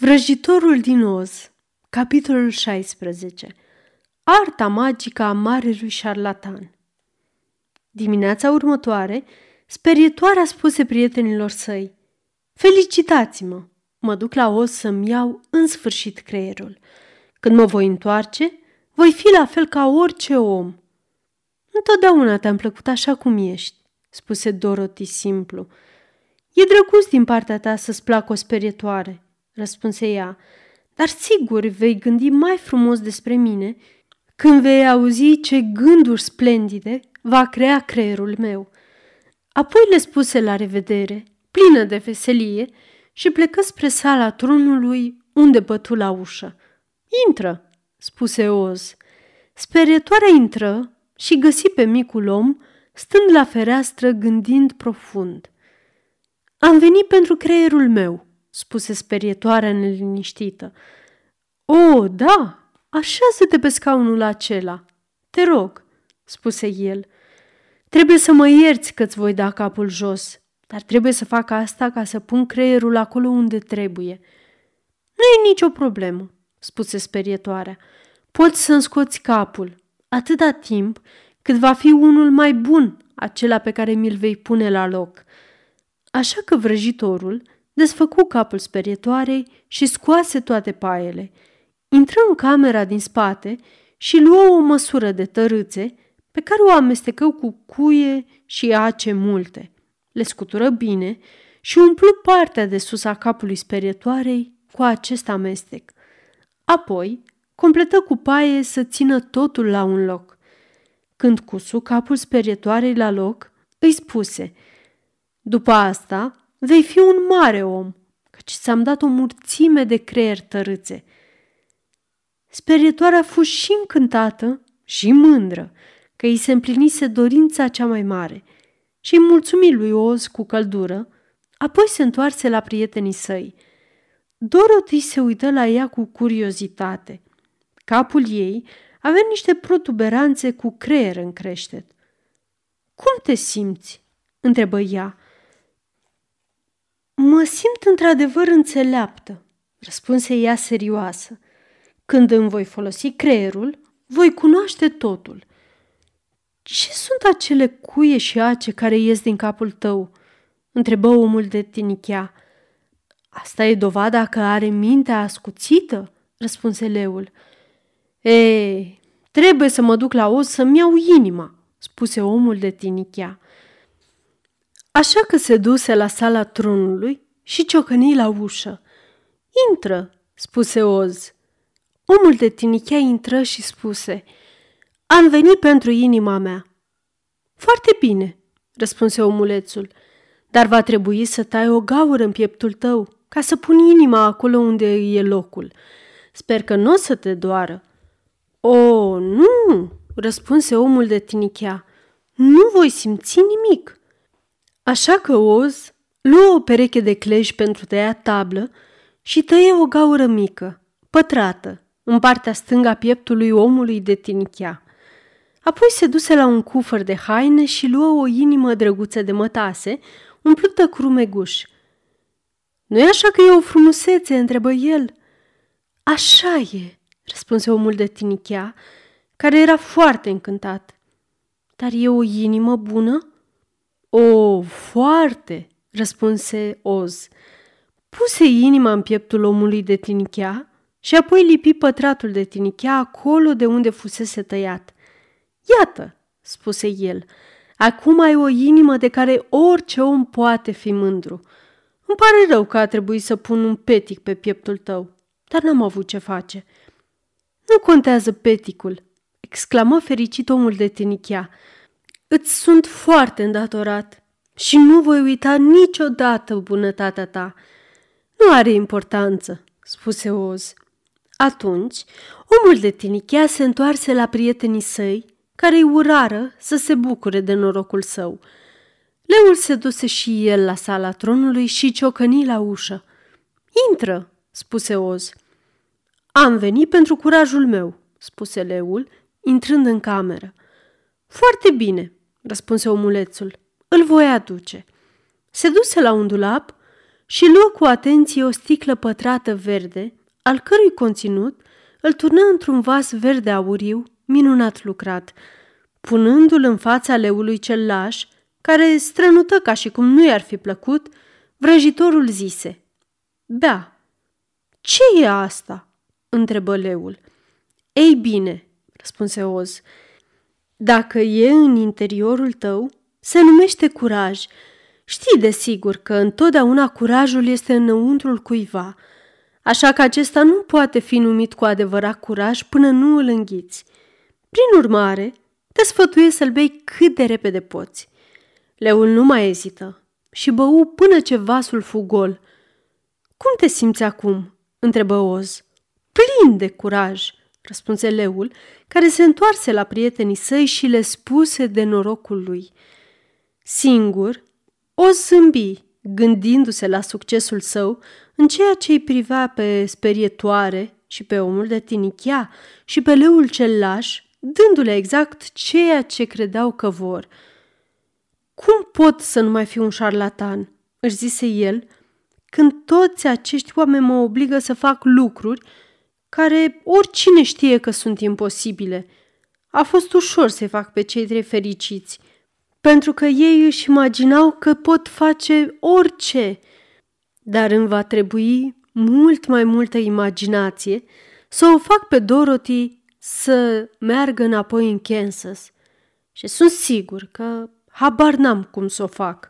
Vrăjitorul din Oz, capitolul 16 Arta magică a marelui șarlatan Dimineața următoare, sperietoarea spuse prietenilor săi Felicitați-mă! Mă duc la Oz să-mi iau în sfârșit creierul. Când mă voi întoarce, voi fi la fel ca orice om. Întotdeauna te-am plăcut așa cum ești, spuse Dorothy simplu. E drăguț din partea ta să-ți placă o sperietoare, răspunse ea, dar sigur vei gândi mai frumos despre mine când vei auzi ce gânduri splendide va crea creierul meu. Apoi le spuse la revedere, plină de veselie, și plecă spre sala tronului unde bătu la ușă. Intră, spuse Oz. Sperietoarea intră și găsi pe micul om stând la fereastră gândind profund. Am venit pentru creierul meu, spuse sperietoarea neliniștită. O, da, așează-te pe scaunul acela. Te rog, spuse el. Trebuie să mă ierți că-ți voi da capul jos, dar trebuie să fac asta ca să pun creierul acolo unde trebuie. Nu e nicio problemă, spuse sperietoarea. Poți să-mi scoți capul, atâta timp cât va fi unul mai bun, acela pe care mi-l vei pune la loc. Așa că vrăjitorul desfăcu capul sperietoarei și scoase toate paiele. Intră în camera din spate și luă o măsură de tărâțe pe care o amestecă cu cuie și ace multe. Le scutură bine și umplu partea de sus a capului sperietoarei cu acest amestec. Apoi completă cu paie să țină totul la un loc. Când cusu capul sperietoarei la loc, îi spuse După asta vei fi un mare om, căci ți-am dat o mulțime de creier tărâțe. Sperietoarea a fost și încântată și mândră că îi se împlinise dorința cea mai mare și îi mulțumi lui Oz cu căldură, apoi se întoarse la prietenii săi. Dorothy se uită la ea cu curiozitate. Capul ei avea niște protuberanțe cu creier în creștet. Cum te simți?" întrebă ea. Mă simt într-adevăr înțeleaptă, răspunse ea serioasă. Când îmi voi folosi creierul, voi cunoaște totul. Ce sunt acele cuie și ace care ies din capul tău? întrebă omul de tinichea. Asta e dovada că are mintea ascuțită, răspunse leul. Ei, trebuie să mă duc la os să-mi iau inima, spuse omul de tinichea. Așa că se duse la sala tronului și ciocăni la ușă. Intră, spuse Oz. Omul de tinichea intră și spuse, Am venit pentru inima mea. Foarte bine, răspunse omulețul, dar va trebui să tai o gaură în pieptul tău ca să pun inima acolo unde e locul. Sper că nu o să te doară. O, nu, răspunse omul de tinichea. Nu voi simți nimic. Așa că Oz luă o pereche de clej pentru tăiat tablă și tăie o gaură mică, pătrată, în partea stângă a pieptului omului de tinichea. Apoi se duse la un cufăr de haine și luă o inimă drăguță de mătase, umplută cu rumeguș. Nu-i așa că e o frumusețe?" întrebă el. Așa e," răspunse omul de tinichea, care era foarte încântat. Dar e o inimă bună?" O, foarte!" răspunse Oz. Puse inima în pieptul omului de tinichea și apoi lipi pătratul de tinichea acolo de unde fusese tăiat. Iată, spuse el, acum ai o inimă de care orice om poate fi mândru. Îmi pare rău că a trebuit să pun un petic pe pieptul tău, dar n-am avut ce face. Nu contează peticul, exclamă fericit omul de tinichea. Îți sunt foarte îndatorat și nu voi uita niciodată bunătatea ta. Nu are importanță, spuse Oz. Atunci, omul de tinichea se întoarse la prietenii săi, care îi urară să se bucure de norocul său. Leul se duse și el la sala tronului și ciocăni la ușă. Intră, spuse Oz. Am venit pentru curajul meu, spuse leul, intrând în cameră. Foarte bine, răspunse omulețul. Îl voi aduce. Se duse la un dulap și luă cu atenție o sticlă pătrată verde, al cărui conținut îl turnă într-un vas verde auriu, minunat lucrat. Punându-l în fața leului cel laș, care strănută ca și cum nu i-ar fi plăcut, vrăjitorul zise, Bea, ce e asta?" întrebă leul. Ei bine, răspunse Oz, dacă e în interiorul tău, se numește curaj. Știi de sigur că întotdeauna curajul este înăuntrul cuiva, așa că acesta nu poate fi numit cu adevărat curaj până nu îl înghiți. Prin urmare, te sfătuie să-l bei cât de repede poți. Leul nu mai ezită și bău până ce vasul fu gol. Cum te simți acum?" întrebă Oz. Plin de curaj, răspunse leul, care se întoarse la prietenii săi și le spuse de norocul lui. Singur, o zâmbi, gândindu-se la succesul său în ceea ce îi privea pe sperietoare și pe omul de tinichea și pe leul cel laș, dându-le exact ceea ce credeau că vor. Cum pot să nu mai fiu un șarlatan?" își zise el, când toți acești oameni mă obligă să fac lucruri care oricine știe că sunt imposibile. A fost ușor să-i fac pe cei trei fericiți, pentru că ei își imaginau că pot face orice, dar îmi va trebui mult mai multă imaginație să o fac pe Dorothy să meargă înapoi în Kansas. Și sunt sigur că habar n-am cum să o fac.